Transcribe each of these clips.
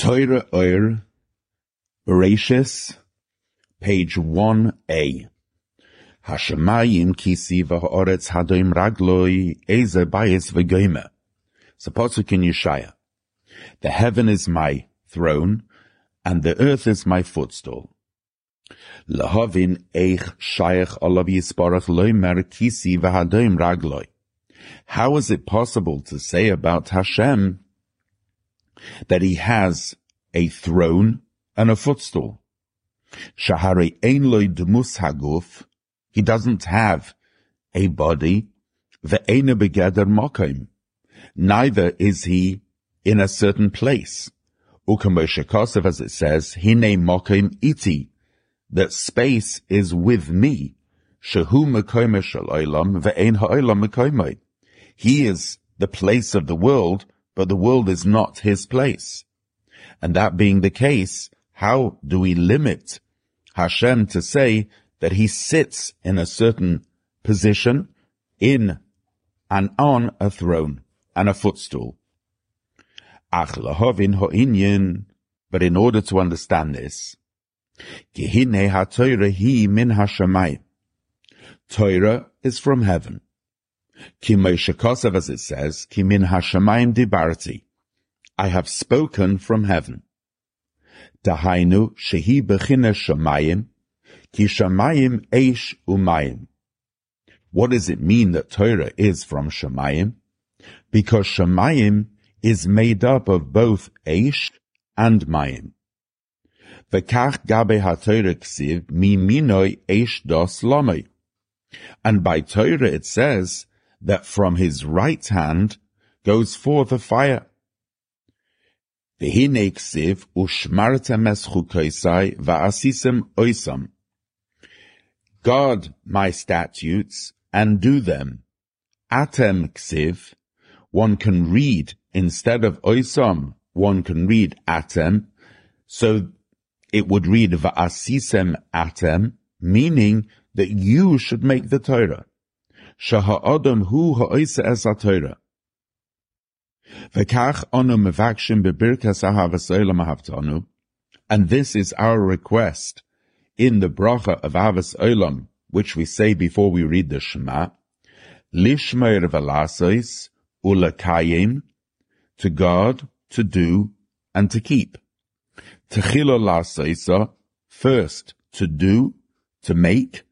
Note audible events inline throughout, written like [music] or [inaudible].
Torah Oir, Bereishis, page 1a. Hashemayim kisi v'ha'oretz hadoim ragloi eze bayis v'goyme. Pasuk in Yeshaya. The heaven is my throne, and the earth is my footstool. Lahavin eich shayach olav yisbarach loimer kisi v'hadoim ragloi. How is it possible to say about Hashem that he has a throne and a footstool? Shahari ein loy haguf. He doesn't have a body. Ve'ena begeder mokim. Neither is he in a certain place. Ukamoshe Kosev, as it says, hine mokim iti. That space is with me. Shehu mekoime shel olam ve'ein ha'olam. He is the place of the world, but the world is not his place. And that being the case, how do we limit Hashem to say that he sits in a certain position in and on a throne and a footstool? But in order to understand this, Torah is from heaven. Ki Moshe as it says, Ki min hashamayim dibarti. I have spoken from heaven. Dahainu shehi bechine shamayim, ki shamayim eish umayim. What does it mean that Torah is from shamayim? Because shamayim is made up of both eish and mayim. V'kach gabe ha-Torah ksiv mi minoi eish dos lomei. And by Torah it says that from his right hand goes forth a fire. ushmartem va'asisem oisam. Guard my statutes and do them. Atem ksiv, one can read instead of oisam, one can read atem, so it would read va'asisem atem, meaning that you should make the Torah. שהאדם הוא אס וכך אנו מבקשים בברכס אהבתנו, and this is our request in the bracha of Ahavas Olam, which we say before we read the Shema, lishmer velasois ulakayim, to God, to do, and to keep. Techila lasoisa, first, to do, to make,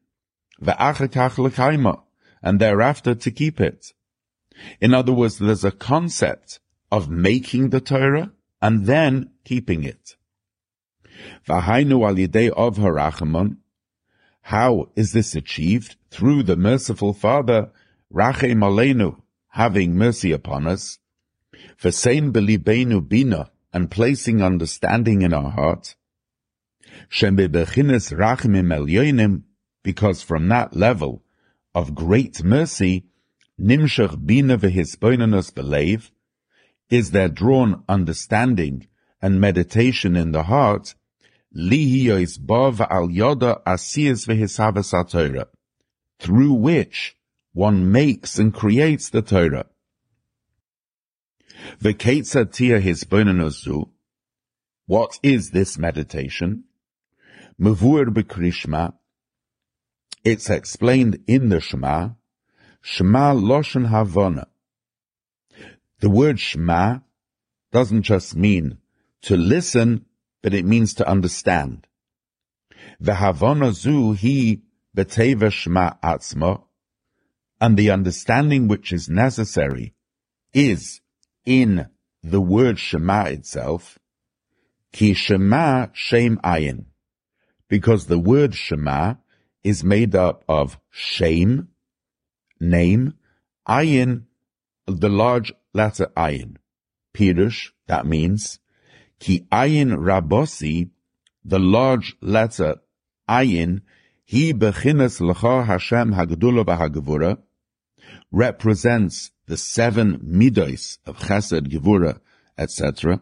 ve'achakach lakaima, and thereafter to keep it. In other words, there's a concept of making the Torah and then keeping it. How is this achieved? Through the merciful Father, Rachem Aleinu, having mercy upon us. V'sein belibenu bina, and placing understanding in our heart. Shem bechines rachimim because from that level, of great mercy, nimshach bina v'hisboinanus believe, is there drawn understanding and meditation in the heart, lihiyos bav al yoda asiyas v'hisavas Torah, through which one makes and creates the Torah. V'ketza tia hisboinanusu, what is this meditation? Mavur b'krishma, it's explained in the Shema, Shema Loshen Havana. The word Shema doesn't just mean to listen, but it means to understand. The Havana zu he beteva Shema atzma, and the understanding which is necessary is in the word Shema itself, ki Shema Shem Ayin, because the word Shema is made up of shame, name, ayin, the large letter ayin. Pirush, that means, ki ayin rabosi, the large letter ayin, he bechinas l'cha Hashem hagdula v'hagvura, represents the seven midos of chesed, gevura, etc.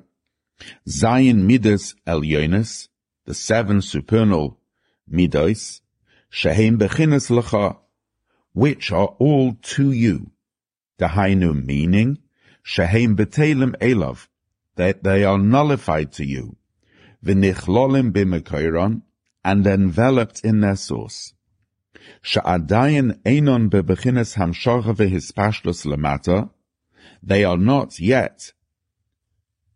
Zion midas elyonis, the seven supernal midos, shehem bechinas lecha, which are all to you. Dahainu meaning, shehem betelim elav, that they are nullified to you, v'nichlolim b'mekoiron, and enveloped in their source. Sha'adayin einon bebechines hamshocha v'hispashtus lamata, they are not yet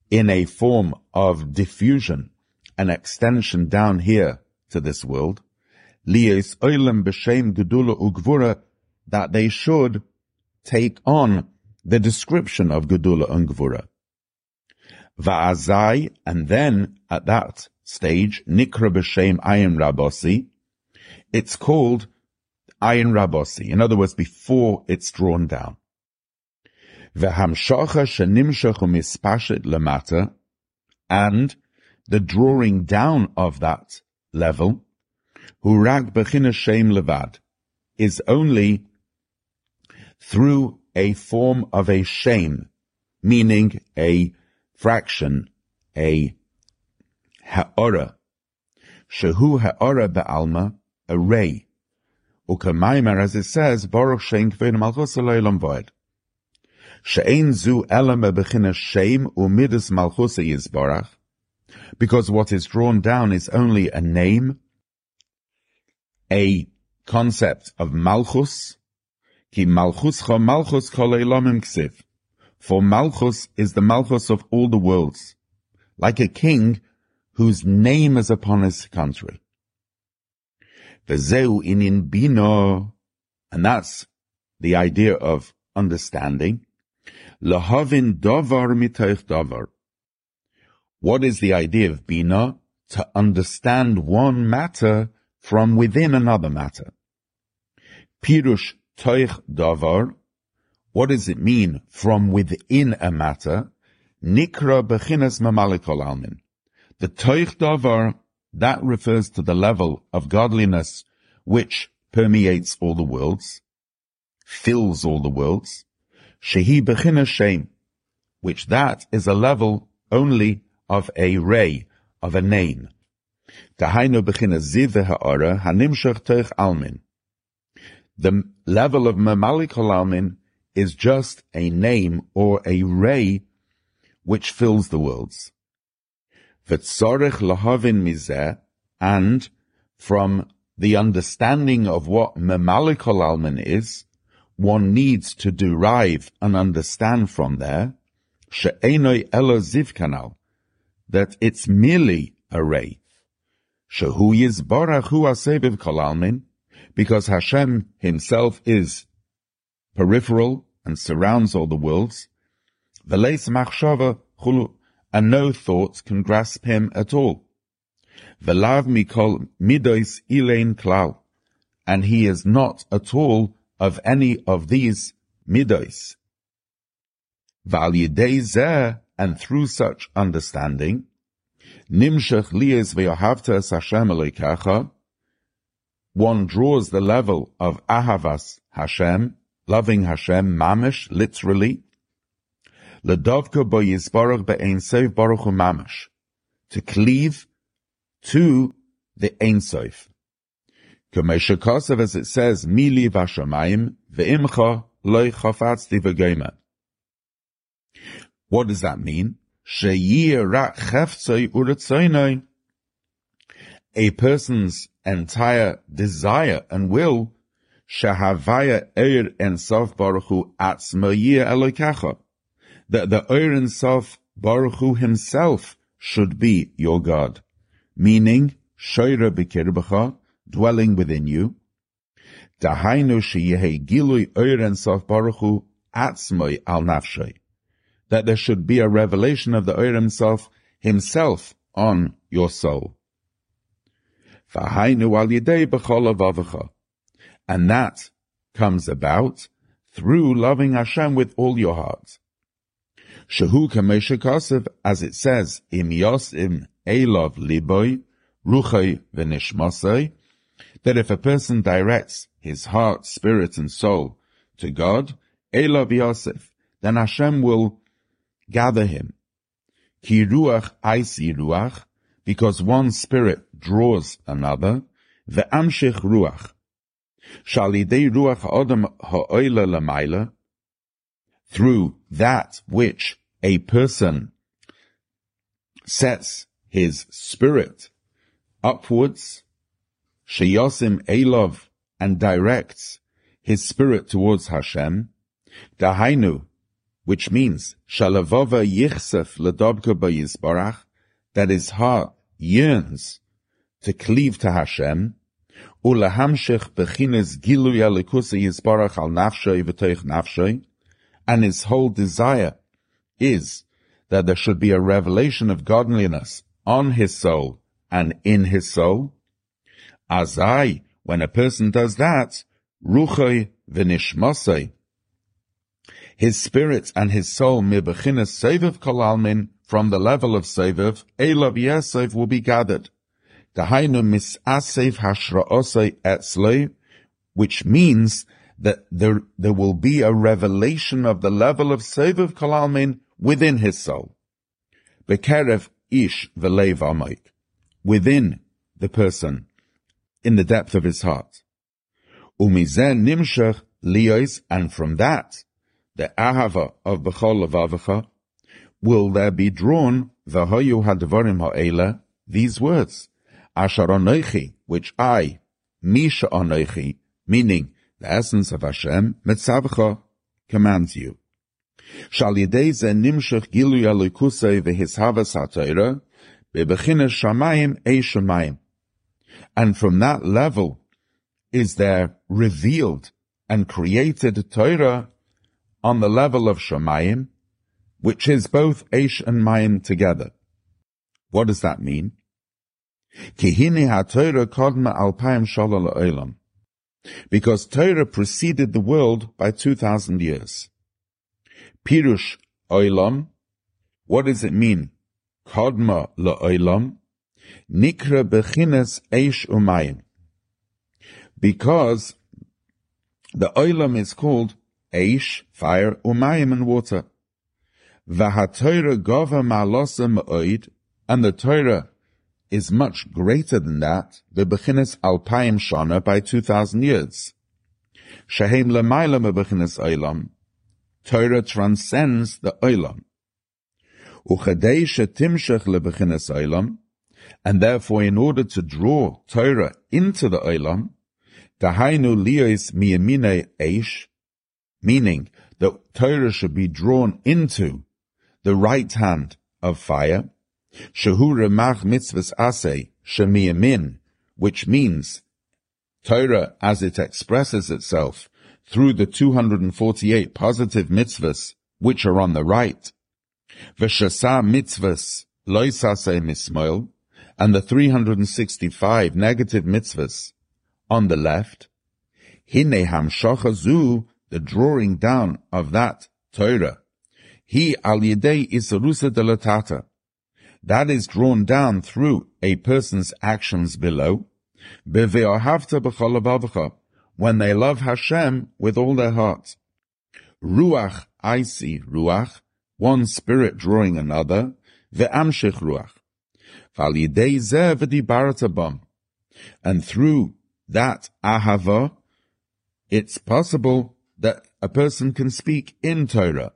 in a form of diffusion, an extension down here to this world, lies oilem b'shem gedula ugvura, that they should take on the description of gedula and gvura. Va'azai, and then at that stage, nikra b'shem ayin rabosi, it's called ayin rabosi. In other words, before it's drawn down. V'hamshocha shenimshach umispashet lemata, and the drawing down of that level, hurag bechina shem levad, is only through a form of a shame, meaning a fraction, a ha'ora. Shehu ha'ora be'alma, a ray. Ukamaimer, as it says, Baruch Shem Kved Malchus Elolam Voed. She'ein zu elam bechina shem umidus Malchus Yizbarach. Because what is drawn down is only a name, a concept of Malchus, Ki malchus cho malchus kol elamim ksiv. For malchus is the malchus of all the worlds, like a king whose name is upon his country. Vezeu inin bino, and that's the idea of understanding. Lahavin davar mitoich davar. What is the idea of bina? To understand one matter from within another matter. Pirush toich davar, what does it mean from within a matter? Nikra bechinas mamalikol almin. The toich davar, that refers to the level of godliness which permeates all the worlds, fills all the worlds. Shehi bechinas shem, which that is a level only of a ray, of a name. Almin. The level of Mamalik Halamin is just a name or a ray which fills the worlds. V'tzorech lahavin mizeh, and from the understanding of what Mamalik Halamin is, one needs to derive and understand from there, she'enoi elo zivkanal, that it's merely a ray. Shehu yizbarach hu aseviv kolalmin, because Hashem himself is peripheral and surrounds all the worlds, Veleis machshava chulu, and no thoughts can grasp him at all. Velav mikol midois ilain klal, and he is not at all of any of these midois. Val yidei and through such understanding, nimshach liyes ve'ohavta Hashem elokecha, one draws the level of Ahavas Hashem, loving Hashem, mamish, literally, ledovka bo yizbarach be'ein seif baruch mamish, to cleave to the Ein Sof. Kamesha as it says, Mili vashamayim, ve'imcha loy chafatzti v'goyma. What does that mean? Sheyir ra cheftzoi uretzoinoi. A person's entire desire and will, shahavaya eir en sof baruch hu atzmoyir elokacha, that the eir en sof baruch himself should be your God, meaning shoyra bikirbacha, dwelling within you, dahainu sheyehe gilui eir en sof baruch hu al nafshay, that there should be a revelation of the eir himself, himself on your soul. And that comes about through loving Hashem with all your heart. Kasev, as it says, im yosim elov liboy, ruchay v'nishmasay, that if a person directs his heart, spirit, and soul to God, elov yosef, then Hashem will gather him. Ki ruach aisi ruach, because one spirit draws another, ve'amshich ruach. Shalidei ruach ha'odam ha'oila lamaila, through that which a person sets his spirit upwards, sheyosim elov, and directs his spirit towards Hashem, dahainu, which means shalavova yichsef ledobka b'yisbarach, that his heart yearns to cleave to Hashem, ulahamshech bechines gilu yalikusa yisbarach al nafshay v'toich nafshay, and his whole desire is that there should be a revelation of godliness on his soul and in his soul. Azai, when a person does that, ruchay v'nishmasay, his spirits and his soul mibechinas seviv kolalmin from the level of seviv, elav yesef will be gathered. Dahainu misasev hashraosei etzlei, which means that there, there will be a revelation of the level of seviv kolalmin within his soul. Bekerev ish v'leiv amayk, within the person, in the depth of his heart. Umizen nimshach liyos, and from that, the ahava of bechol levavecha, will there be drawn v'hoyu hadvarim ha'ela, these words, asher anoichi, which I, misha anoichi, meaning the essence of Hashem, mitzavcha, commands you. Shal yidei ze nimshach gilu yalukusei v'hishavas shamayim e shamayim. And from that level is there revealed and created Torah on the level of Shemayim, which is both Eish and Mayim together. What does that mean? Because Torah preceded the world by 2,000 years. Pirush olam, what does it mean? Kodma la'olam, nikra bechines eish umayim. Because the olam is called eish, fire, umayim, and water. Vahatorah gova malosam oid, and the Torah is much greater than that, the bechinas alpayim shana by 2,000 years. Shehem lemayla bechinas olam, Torah transcends the olam. Uchadei shetimshech lebechinas olam, and therefore in order to draw Torah into the olam, dahainu liyos miyamine eish, meaning that Torah should be drawn into the right hand of fire, shehu remach mitzvahs aseh shemiyamin, which means Torah as it expresses itself through the 248 positive mitzvahs which are on the right, v'shasa mitzvahs loisase mismoil, and the 365 negative mitzvahs on the left, hine hamshacha the drawing down of that Torah, he al yedei isarusa delatata, that is drawn down through a person's actions below, when they love Hashem with all their heart. Ruach, I see Ruach, one spirit drawing another, ve'amshich Ruach. Val yidei zeh v'dibarata And through that ahava, it's possible that a person can speak in Torah.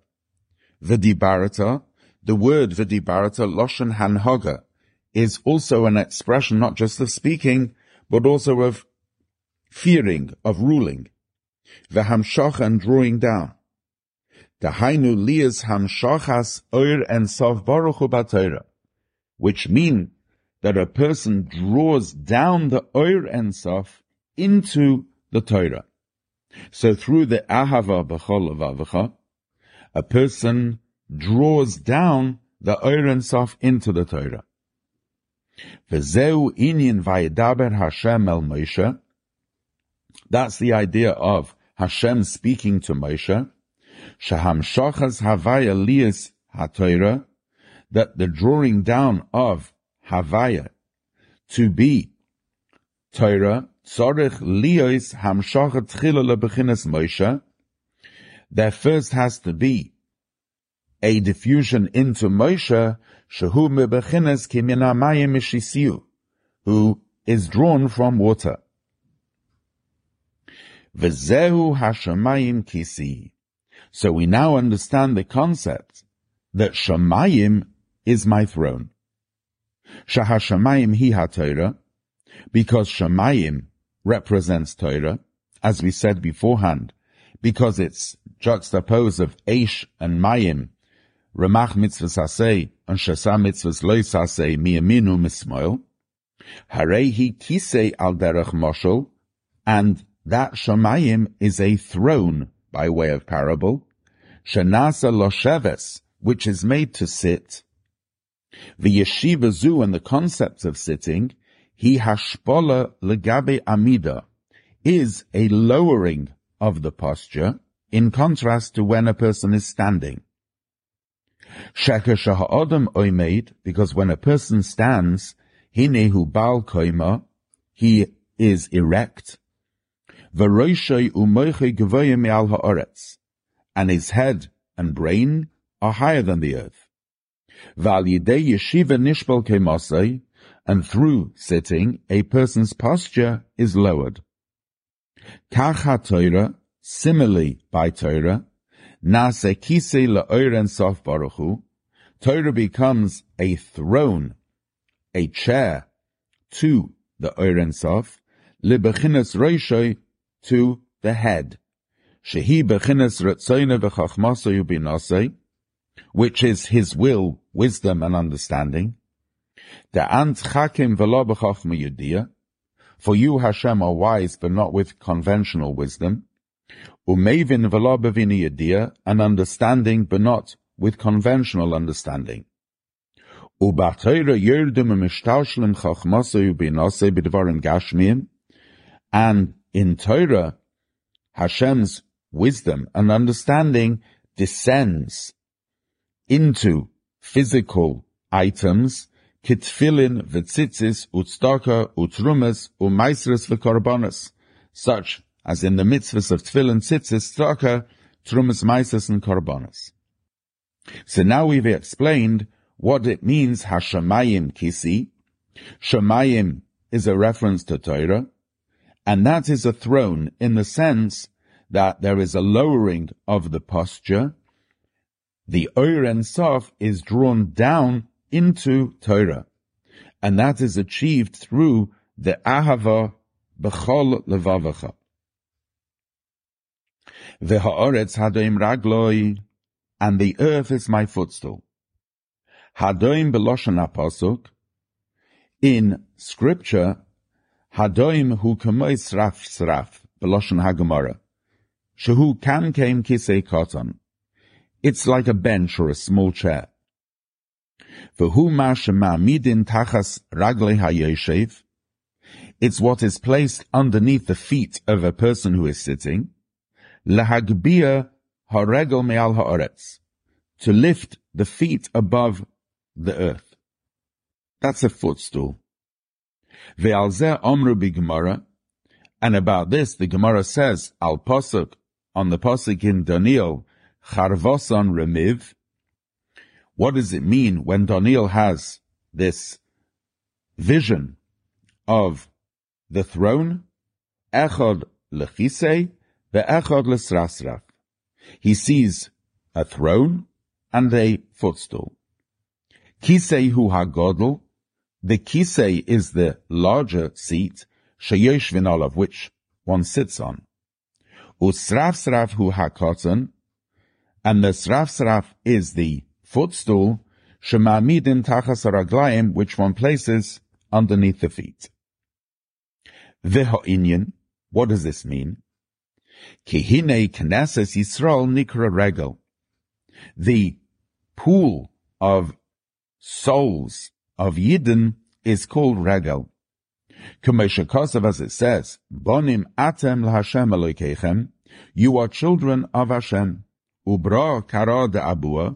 V'dibarata, the word v'dibarata, loshen hanhoga, is also an expression not just of speaking, but also of fearing, of ruling. V'hamshach and drawing down. Dahainu liyas hamshachas oir and sov baruch which mean that a person draws down the oir and sof into the Torah. So through the ahava b'chol a person draws down the oir and sof into the Torah. V'zeu inyan vayedaber Hashem el Moshe. That's the idea of Hashem speaking to Moshe. Shaham shachas havaya lias haTorah. That the drawing down of havaya to be Torah tzorich lios hamshachat tchila lebechinas Moshe. There first has to be a diffusion into Moshe, shehu mebechinas kiminamayim mishisiu, who is drawn from water. V'zehu hashamayim kisi. So we now understand the concept that Shamayim is my throne. Shahashamayim hi ha because Shamayim represents Torah, as we said beforehand, because it's juxtaposed of Eish and Mayim, Ramach mitzvahs asay, and Shasa mitzvahs lois asay, miyaminu mismoil, Harehi kisei al derech moshel, and that Shamayim is a throne by way of parable, Shanasa losheves, which is made to sit. The yeshiva zu and the concept of sitting, he hashpola legabe amida, is a lowering of the posture in contrast to when a person is standing. Sheker shaha'odam oimeid, because when a person stands, hinehu bal koima, he is erect. V'roishoi umoiche gevoyim me'al ha'oretz, and his head and brain are higher than the earth. Val yidei yeshiva nishbal kemasai, and through sitting, a person's posture is lowered. Kach Torah, similarly by Torah, nase kise la'oren sof baruchu, Torah becomes a throne, a chair, to the Oren Sof, libechinas roishoi, to the head. Shehi bechinas retzoyne v'chachmaso yubinase, which is his will, wisdom, and understanding. For you, Hashem, are wise, but not with conventional wisdom. Umevin v'lo b'vini yudia, and understanding, but not with conventional understanding. Ubatayra b'dvarim gashmiyim, and in Torah, Hashem's wisdom and understanding descends into physical items, kitfilin, v'tzitzis, utstaka, utrumas, umaisres v'korbanos, such as in the mitzvahs of tefillin, tzitzis, staka, trumas, maisres, and korbanos. So now we've explained what it means Hashemayim Kisi. Shemayim is a reference to Torah, and that is a throne in the sense that there is a lowering of the posture. The Oir and Sof is drawn down into Torah, and that is achieved through the Ahava B'chol Levavacha. V'ha'oretz hadoim ragloi, and the earth is my footstool. Hadoim beloshan apasuk. In scripture, Hadoim hu kamoi sraf sraf beloshan hagemara. Shehu kan came kisei koton. It's like a bench or a small chair. V'hu ma midin tachas ragle hayeshev. It's what is placed underneath the feet of a person who is sitting. Lahagbia haregel me'al ha'oretz. To lift the feet above the earth. That's a footstool. Ve'alzeh omru Gemara, and about this the Gemara says, al posuk, on the posuk in Daniel, charvoson remiv. What does it mean when Daniel has this vision of the throne? Echod lechise, ve'echod lesrasraf. He sees a throne and a footstool. Kisei hu hagodl. The kisei is the larger seat, sheyoshvin of which one sits on. Usraf hu hakoton, and the sraf is the footstool, shemamidin tachas raglayim, which one places underneath the feet. Veho'inyan, what does this mean? Kihine knesses Yisrael nikra regel. The pool of souls of Yidden is called Regel. Kamesha Kosav, as it says, Bonim atem l'Hashem Elokeichem, you are children of Hashem, ubra kara de abua,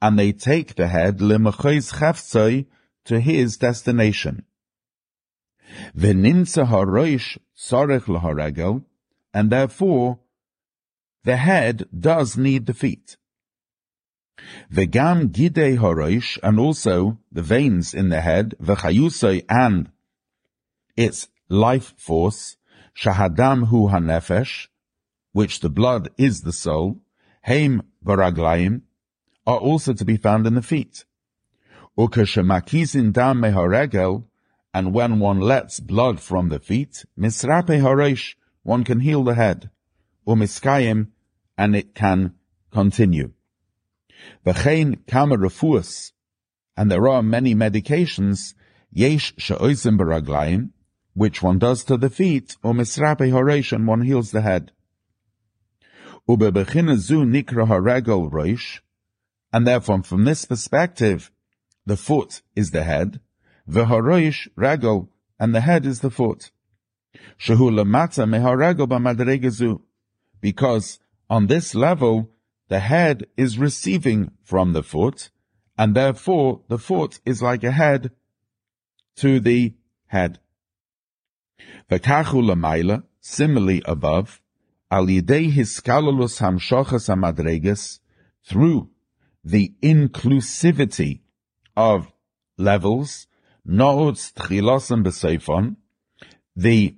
and they take the head lemachos chafzoi, to his destination. V'nimtza haroish tzarech laharegel, and therefore the head does need the feet. V'gam gidei haroish, and also the veins in the head, v'chayusay, and its life force, shahadam hu hanefesh, which the blood is the soul, heim baraglaim, are also to be found in the feet. Ukashamakizin dam meharegel, and when one lets blood from the feet, misrape haresh, one can heal the head, umiskayim, and it can continue. V'chein kama and there are many medications, yesh she'oisim baraglaim, which one does to the feet, or misrape haresh, and one heals the head. Zu nikra haregel roish, and therefore from this perspective, the foot is the head, v'haroish regel, and the head is the foot. Shehu lamata meharegel b'madregezu, because on this level, the head is receiving from the foot, and therefore the foot is like a head to the head. V'kachu lamaila, similarly above, al yidei hiskalulus hamshochas hamadreges, through the inclusivity of levels, no'utz tchilosim b'seifon, the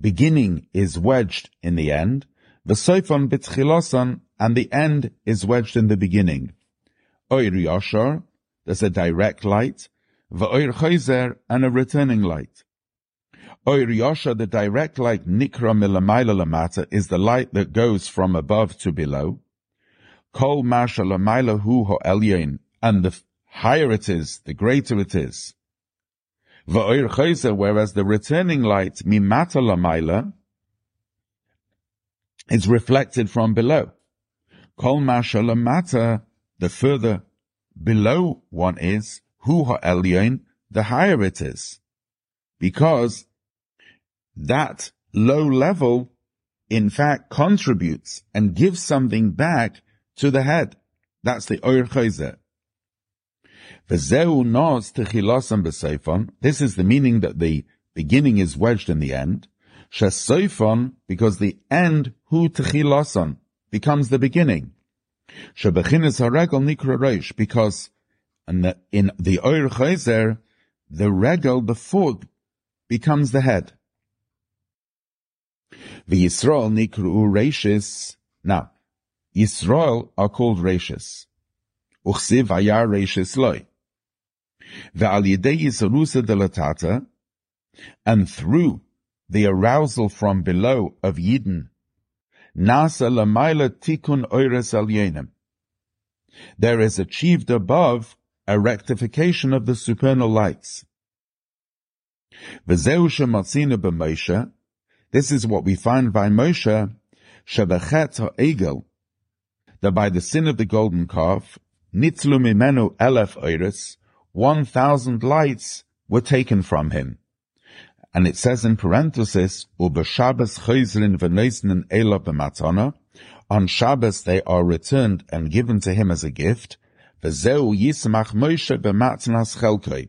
beginning is wedged in the end, v'seifon b'tchilosan, and the end is wedged in the beginning. Oir yoshar, there's a direct light, v'oir chayzer, and a returning light. Oir yosha, the direct light nikra milamayla lamata, is the light that goes from above to below. Kol lamayla hu ho'elyon, and the higher it is, the greater it is. Va'oir chayzer, whereas the returning light mimata lamayla is reflected from below. Kol masha lamata, the further below one is, hu ha'elyon, the higher it is. Because that low level, in fact, contributes and gives something back to the head. That's the Oir b'seifon. This is the meaning that the beginning is wedged in the end. Shesoifon, because the end, hu techilosam, becomes the beginning. Shebechinis haregel nikra reish, because in the, in the Oir Chayzer, the regel, the foot, becomes the head. The Yisrael nikru reishis. Now, Yisrael are called reishis. Uchsiv ayar reishis loy. Delatata, and through the arousal from below of Yidden, nasa lamaila tikun oires al There is achieved above a rectification of the supernal lights. V'zeu b'Moshe, this is what we find by Moshe, Shebechet ha'egel, that by the sin of the golden calf, nitzlu mimenu elef oiris, one thousand lights were taken from him. And it says in parenthesis, Ubashabbos chayzlin v'neisnin ela b'matana, on Shabbos they are returned and given to him as a gift, v'zeu yismach Moshe b'matnas.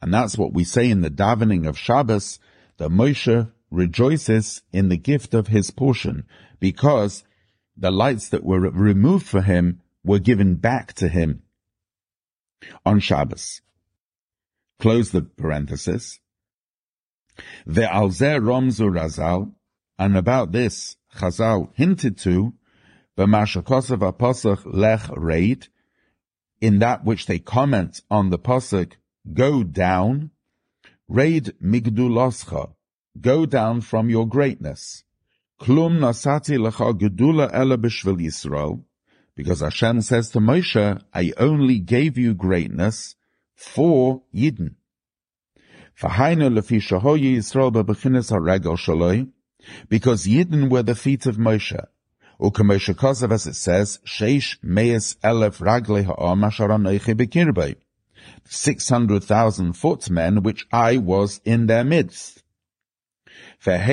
And that's what we say in the davening of Shabbos, that Moshe rejoices in the gift of his portion because the lights that were removed for him were given back to him on Shabbos. Close the parenthesis. Ve'alzer romzu razal, and about this Chazal hinted to, b'mashakosav aposach lech reid, in that which they comment on the posuk, go down, raid migduloscha, Go down from your greatness. Klum nasati lecha gedula ela b'shvil Yisrael, because Hashem says to Moshe, I only gave you greatness for Yidden. V'hainu lefi shahoyi Yisrael bebechinas haregel shaloi, because Yidden were the feet of Moshe. Ukamoshe Kosav, as it says, Sheish meis elef ragle ha'am asher anoichi hundred thousand footmen, which I was in their midst. Ve'heim hoyoloi bechinas makif, and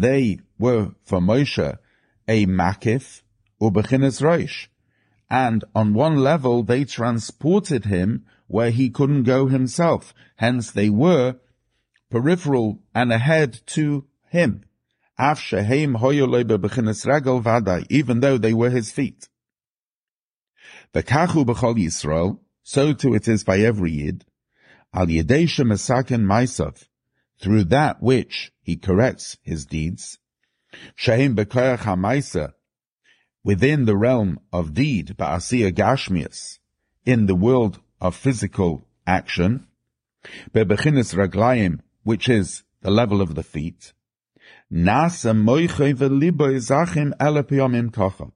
they were for Moshe a makif, ubechinas roish, and on one level they transported him where he couldn't go himself. Hence they were peripheral and ahead to him. Even though they were his feet. V'kachu b'chol Yisrael, so too it is by every Yid, al yedei shemesaken maisav, through that which he corrects his deeds, Shahim b'koyach ha'maisa, within the realm of deed, ba'asiyah gashmias, in the world of physical action, bebechinis raglayim, which is the level of the feet, nasa moiche v'libo zachim elapiyomim kocha.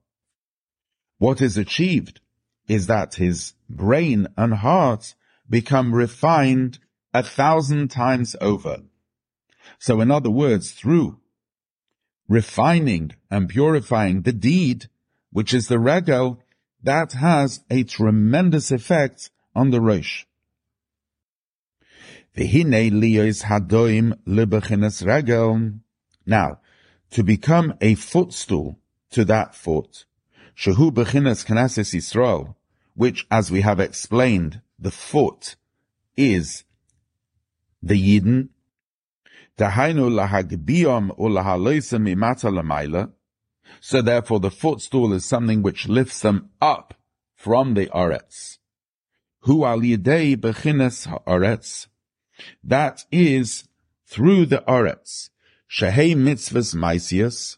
What is achieved is that his brain and heart become refined a thousand times over. So in other words, through refining and purifying the deed, which is the regel, that has a tremendous effect on the Rosh. Now, to become a footstool to that foot, Shehu Bechinas Knesses Yisrael, which, as we have explained, the foot is the Yidden, Dahainu lahagbiom ulahaloisem imata. So therefore the footstool is something which lifts them up from the Aretz. Hu al yidei bechines ha'aretz. That is through the Aretz. Shehei mitzvahs maisias,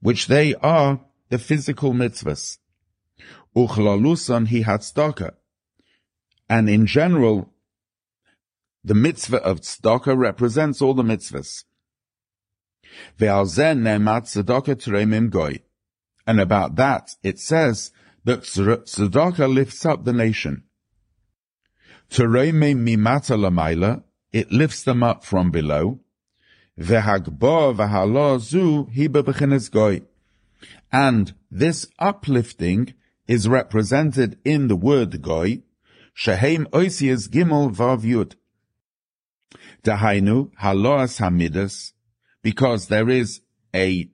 which they are the physical mitzvahs. Uchlalusan hi hatzdaka. And in general, the mitzvah of tzedakah represents all the mitzvahs. And about that, it says that tzedakah lifts up the nation. It lifts them up from below. And this uplifting is represented in the word goy, shehem oisias gimel vav yud. Dahainu, haloas hamidas, because there is a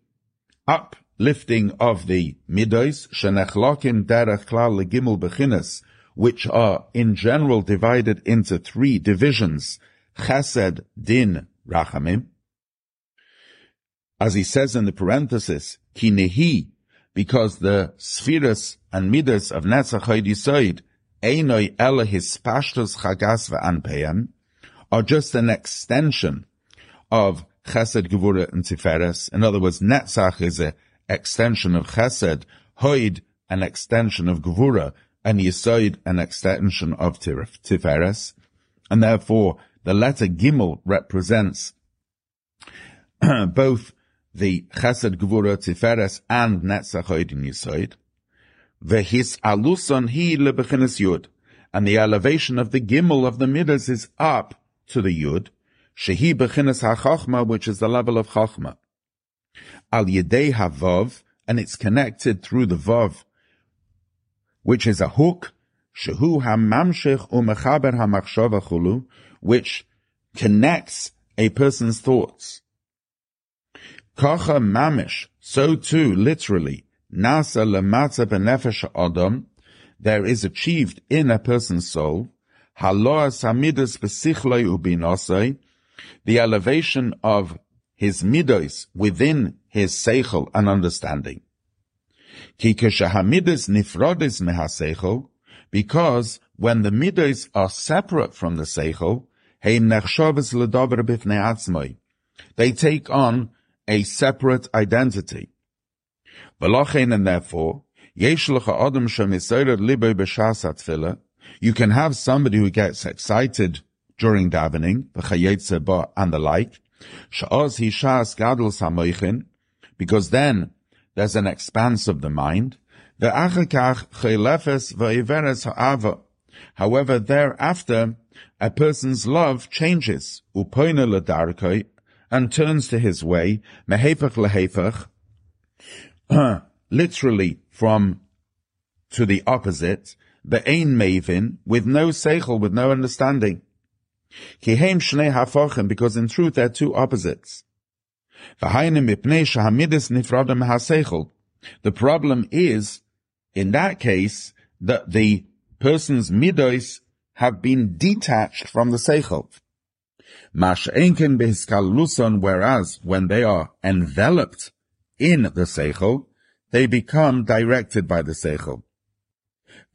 uplifting of the midos, shenechlokim derech klal legimel bechinas, which are in general divided into three divisions, chesed, din, rachamim. As he says in the parenthesis, kinehi, because the spheres and midas of Netzach Yisoid, einoi his pashtos chagas ve'anpeyan, are just an extension of Chesed, Gevura, and Tiferes. In other words, Netzach is an extension of Chesed, Hoid, an extension of Gevura, and Yisoid, an extension of Tiferes. And therefore, the letter Gimel represents [clears throat] both the Chesed, Gevura, Tiferes, and Netzach, Hoid, and Yisoid. Vehis aluson hi lebechinas yud. And the elevation of the gimel of the midas is up to the Yud, Shehi Bechinas HaChochma, which is the level of Chochma. Al Yedei HaVov, and it's connected through the Vov, which is a hook, Shehu HaMamshech Umechaber HaMachshava Chulu, which connects a person's thoughts. Kocha Mamish, so too, literally, Nasa Lemata Benefesh Adam, there is achieved in a person's soul, haloas hamidus besichloi ubinosoi, the elevation of his midos within his seichel and understanding. Ki hamidus nifrodis mehaseichel, because when the midos are separate from the seichel, heim nechshavas ledover bifnei they take on a separate identity. V'lochein and therefore, yesh adam shemisoyer libo b'shas atfilah, you can have somebody who gets excited during davening, the and the like, because then there's an expanse of the mind. However, thereafter, a person's love changes, and turns to his way, [clears throat] literally from to the opposite, be'ein mavin, with no seichel, with no understanding. Kihem shnei hafochim, because in truth they're two opposites. The problem is, in that case, that the person's midos have been detached from the seichel. Mash enken behiskaluson, whereas when they are enveloped in the seichel, they become directed by the seichel.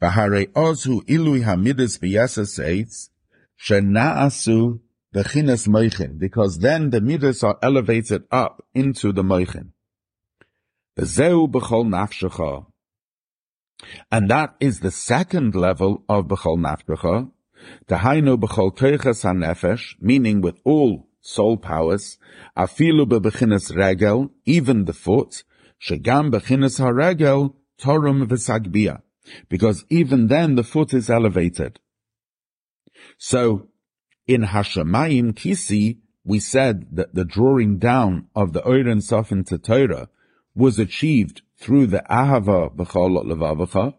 V'harei ozu ilui hamidas b'yasa says, shena'asu bechinas moichin, because then the midas are elevated up into the moichin. V'zeu b'chol nafshecha. And that is the second level of b'chol nafshecha, Dahainu b'chol koiches hanefesh, meaning with all soul powers, afilu bebechinas regel, even the foot, shegam bechinas haregel, torum v'sagbia, because even then the foot is elevated. So, in Hashemayim Kisi, we said that the drawing down of the Oren Sof into Torah was achieved through the Ahava B'chol Levavacha.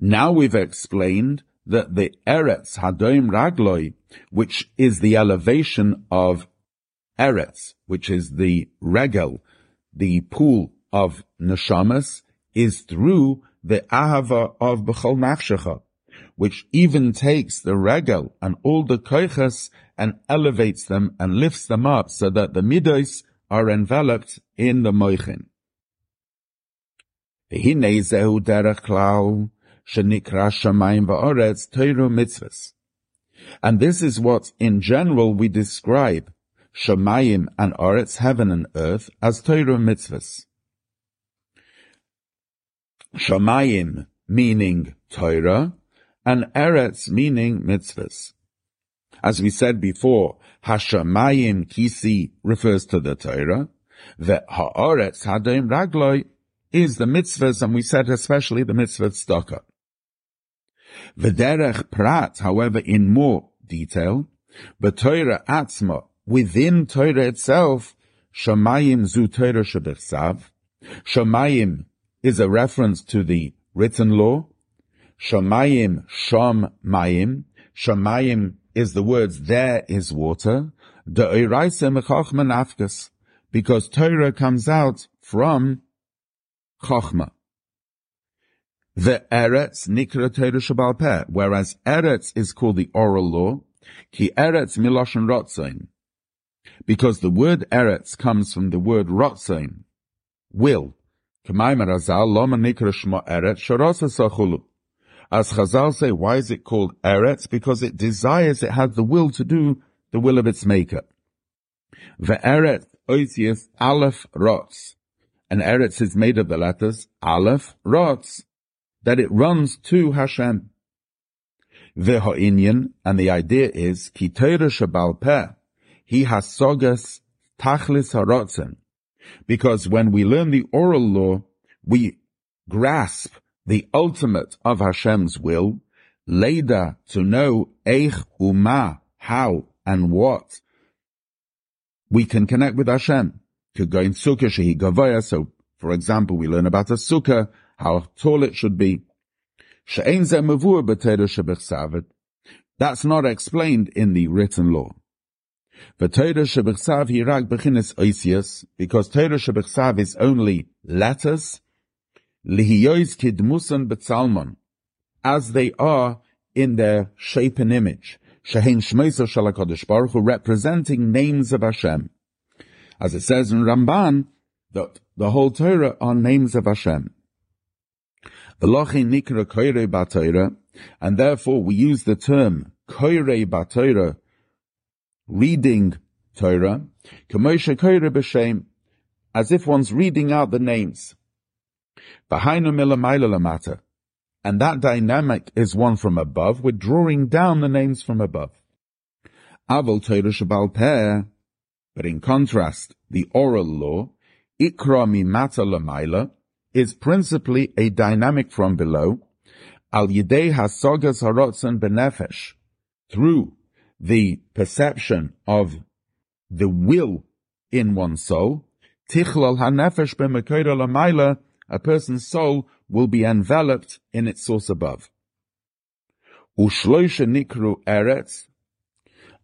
Now we've explained that the Eretz Hadoim Ragloi, which is the elevation of Eretz, which is the Regel, the pool of Neshamas, is through the Ahava of Bechol Nafshecha, which even takes the Regel and all the Koiches and elevates them and lifts them up so that the Midos are enveloped in the Moichin. And this is what in general we describe Shemayim and Oretz, heaven and earth, as Torah mitzvahs. Shamayim meaning Torah, and Eretz meaning mitzvahs. As we said before, Hashamayim kisi refers to the Torah, the Haaretz hadoim ragloi is the mitzvahs, and we said especially the mitzvah tzedakah. V'derech prat, however, in more detail, but Torah atzma, within Torah itself, Shamayim zu Torah shebechsav. Shamayim is a reference to the written law. Shamayim sham mayim. Shamayim is the words there is water. Because Torah comes out from chachma. The Eretz Nikra Torah Shabal Peh, whereas Eretz is called the oral law, ki Eretz Miloshen Rotzain, because the word Eretz comes from the word Rotzain, will. As Chazal say, why is it called Eretz? Because it desires, it has the will to do the will of its maker. The Eretz Oisius Aleph Rotz. And Eretz is made of the letters Aleph Rotz that it runs to Hashem. Ve'ha'inyan, and the idea is, ki Torah he has sogas tachlis harotzen. Because when we learn the oral law, we grasp the ultimate of Hashem's will, leda to know eich uma, how and what. We can connect with Hashem. Could go in sukkah shehi gavaya. So, for example, we learn about a sukkah how tall it should be. That's not explained in the written law. But Torah shebechsav hirag bechinis oisius, because Torah shebechsav is only letters, lihiyois kidmusan betzalmon, as they are in their shape and image, shehin shmeisa shalakodesh baruch representing names of Hashem. As it says in Ramban, that the whole Torah are names of Hashem. nikra koire batoira, and therefore we use the term koire batoira, reading Torah, as if one's reading out the names. And that dynamic is one from above. We're drawing down the names from above. But in contrast, the oral law, ikra is principally a dynamic from below, al through the perception of the will in one's soul, tichlal hanefesh b'mekoyda lamayla, a person's soul will be enveloped in its source above. Ushloisha nikru eretz,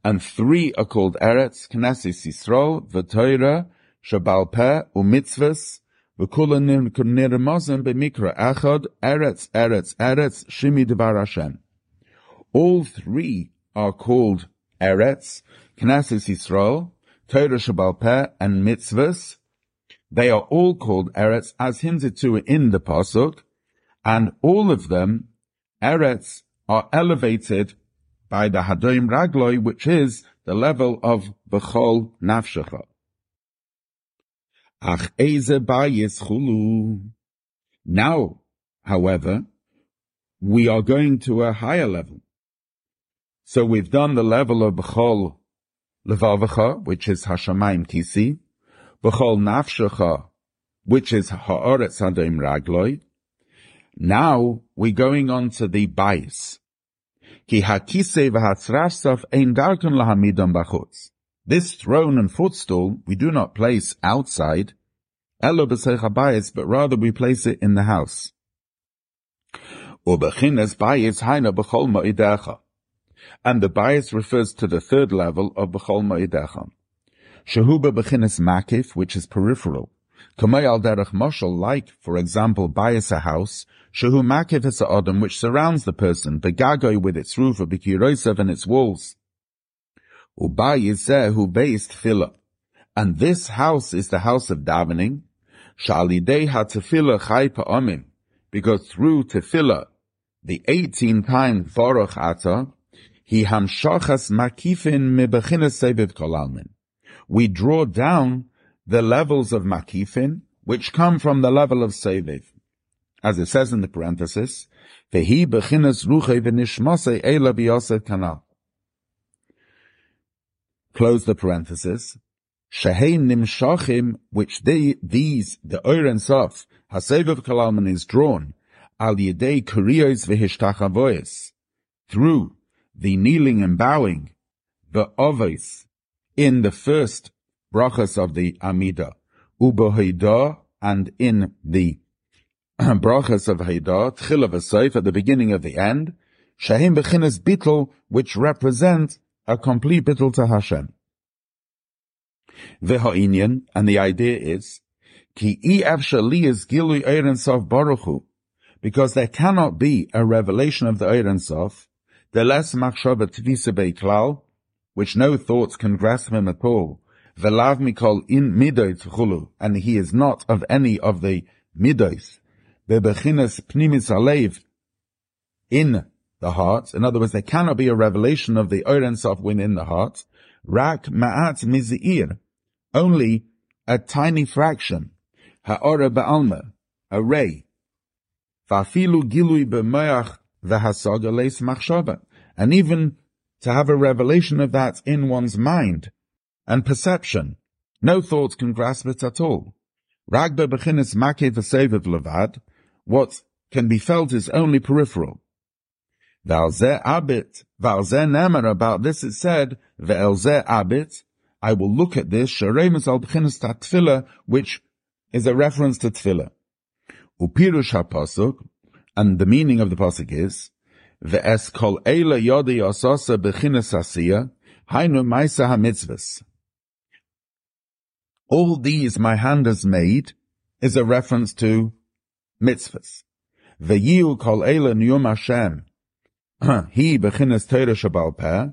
and three are called eretz, Knesset Yisroel, v'toira, shabal peh, umitzvahs, v'kula nirmazim b'mikra achad, eretz, eretz, eretz, shimi devar Hashem. All three are called Eretz, Knesset Yisrael, Torah Shabbal Peh, and Mitzvahs. They are all called Eretz as hinted to in the Pasuk, and all of them, Eretz, are elevated by the Hadoim Ragloi, which is the level of Bechol Nafshecha. Ach eze bayis chulu. Now, however, we are going to a higher level. So we've done the level of Bechol Levavacha, which is Hashamayim Kisi, Bechol Nafshecha, which is Ha'aretz Hadoim Ragloi. Now we're going on to the bias. Ki ein darkon lahamidam bachutz. This throne and footstool we do not place outside, elo b'seich but rather we place it in the house. Bayis haina b'chol ma'idecha. And the bias refers to the third level of b'chol ma'idecha. Shehuba b'chines makif, which is peripheral. Kamei al derech moshel, like, for example, bias a house, shehu makif odom which surrounds the person, begagoy with its roof, or bikiroisev and its walls. Ubayizeh who based tefillah. And this house is the house of davening. Shalidei ha-tefillah chai pa'omim. Because through tefillah, the 18 times baruch ata, he hamshachas makifin mebechinas seviv kolalmin. We draw down the levels of makifin, which come from the level of seviv. As it says in the parenthesis, vehi bechinas ruche v'nishmase eila biyosef kanal close the parenthesis, Shehein nimshachim, which they, these, the Oren Sof, Hasevav Kalalman is drawn, al yedei kuriyos v'hishtachavoyes, through the kneeling and bowing, the ovis, in the first brachas of the Amida, ubohida, and in the [clears throat] brachas of Haidah, tchila v'soif, at the beginning of the end, shahim bechinas bittel, which represent a complete bittul to Hashem. V'ha'inyan, and the idea is, ki is gilui eiren sof baruchu, because there cannot be a revelation of the eiren sof, the less machshava tvisa klal, which no thoughts can grasp him at all, v'lav mikol in midois chulu, and he is not of any of the midois, bebechinas pnimis alev, in the heart. In other words, there cannot be a revelation of the Oren Sof within the heart. Rak ma'at mizir. Only a tiny fraction. Ha'ora ba'alma. A ray. Fafilu gilui b'meach v'hasaga leis machshava. And even to have a revelation of that in one's mind and perception. No thought can grasp it at all. Ragba b'chinis make v'seviv levad. What can be felt is only peripheral. Valzeh abit, valzeh nemer, about this it said, ve'elzeh abit, I will look at this, sharemus al b'chinas tefillah, which is a reference to tefillah. Upirush ha-pasuk, and the meaning of the pasuk is, ve'es kol eila yodi osasa b'chinas asiya, hainu maisa ha-mitzvahs. All these my hand has made is a reference to mitzvahs. Ve'yiu kol eila niyum Hashem, [clears throat] he bechinas Torah Shabbal Peh,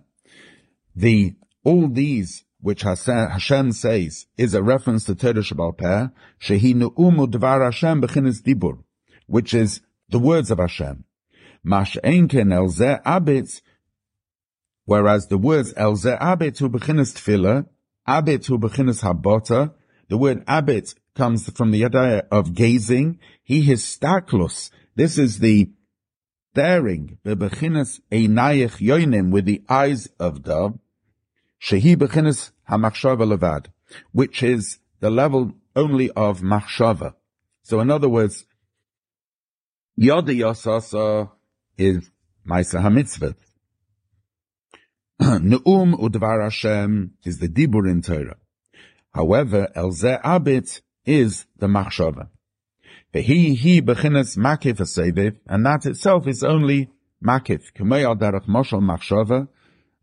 the, all these which Hashem says is a reference to Torah Shabbal Peh, shehi nu'umu dvar Hashem bechinas dibur, which is the words of Hashem. Abitz, whereas the words el zeh abit hu bechinas tefillah, abit hu bechinas habota, the word abit comes from the idea of gazing. He is staklus. This is the staring, bebechinas einayich yoinim, with the eyes of dove, shehi bechinas hamachshava levad, which is the level only of machshava. So in other words, yoda yosasa is maisa hamitzvah. [clears throat] Ne'um udvar Hashem is the dibur in Torah. However, elzeh abit is the machshava. He he bechinas makif aseviv, and that itself is only makif. Kamei derech moshel machshava,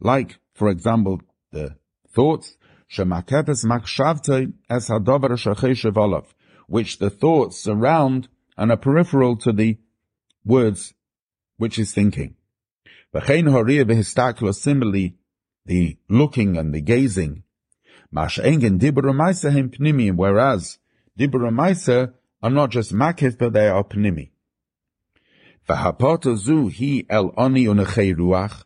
like, for example, the thoughts, shemakefes machshavte es hadover shachei shevolav, which the thoughts surround and are peripheral to the words which is thinking. Similarly, the looking and the gazing. Whereas Dibra are not just makif, but they are pnimi. He el oni ruach,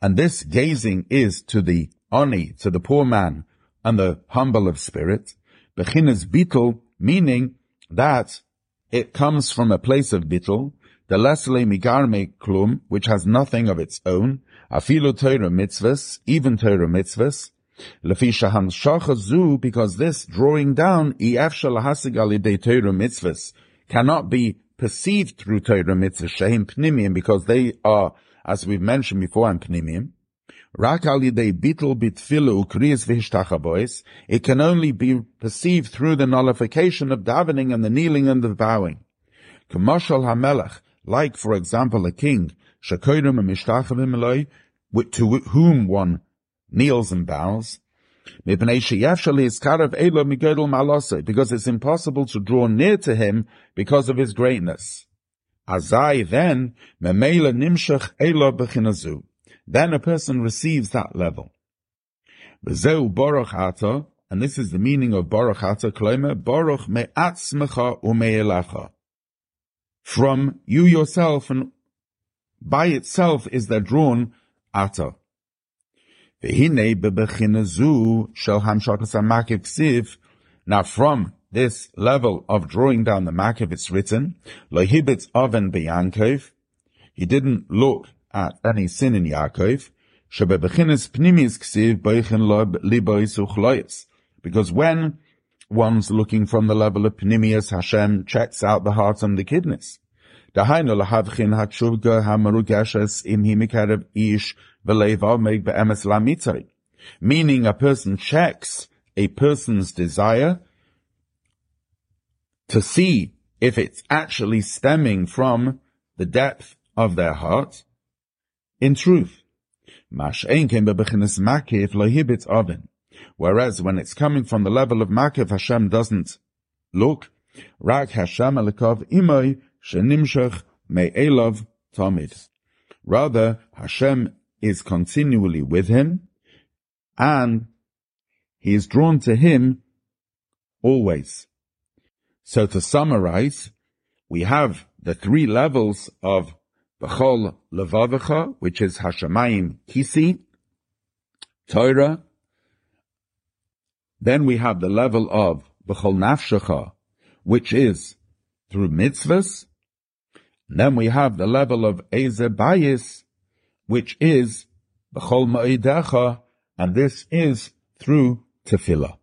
And this gazing is to the oni, to the poor man, and the humble of spirit. Bechinas bitul, meaning that it comes from a place of bittul, the lesle migarme klum, which has nothing of its own, afilu Torah mitzvahs, even Torah mitzvahs, lefisha hamshacha because this drawing down, ef shalahasig alidei Torah mitzvahs, cannot be perceived through Torah mitzvahs, shehim pnimim, because they are, as we've mentioned before, and pnimim, Rak bitl it can only be perceived through the nullification of davening and the kneeling and the bowing. Hamelech, like for example a king, to whom one kneels and bows, because it's impossible to draw near to him because of his greatness. Azai then, memela nimshach elo b'chinazu then a person receives that level. V'zeu baruch ata, and this is the meaning of baruch ata, kloimer, baruch me'atzmecha u'me'elecha. From you yourself and by itself is there drawn ata. V'hine bebechina shel hamshakas ha'makiv ksiv. Now from this level of drawing down the makiv, it's written, lohibitz oven beyankov. He didn't look any sin in Yaakov, because when one's looking from the level of Pnimius, Hashem checks out the heart and the kidneys. Meaning a person checks a person's desire to see if it's actually stemming from the depth of their heart, in truth, makif. Whereas when it's coming from the level of makif, Hashem doesn't look. Rak Hashem alikov imoy shenimshach me'elov tamid. Rather, Hashem is continually with him, and he is drawn to him always. So to summarize, we have the three levels of B'chol levavecha, which is Hashemayim Kisi, Torah. Then we have the level of B'chol Nafshecha, which is through mitzvahs. Then we have the level of Eze Bayis, which is B'chol Ma'idecha, and this is through Tefillah.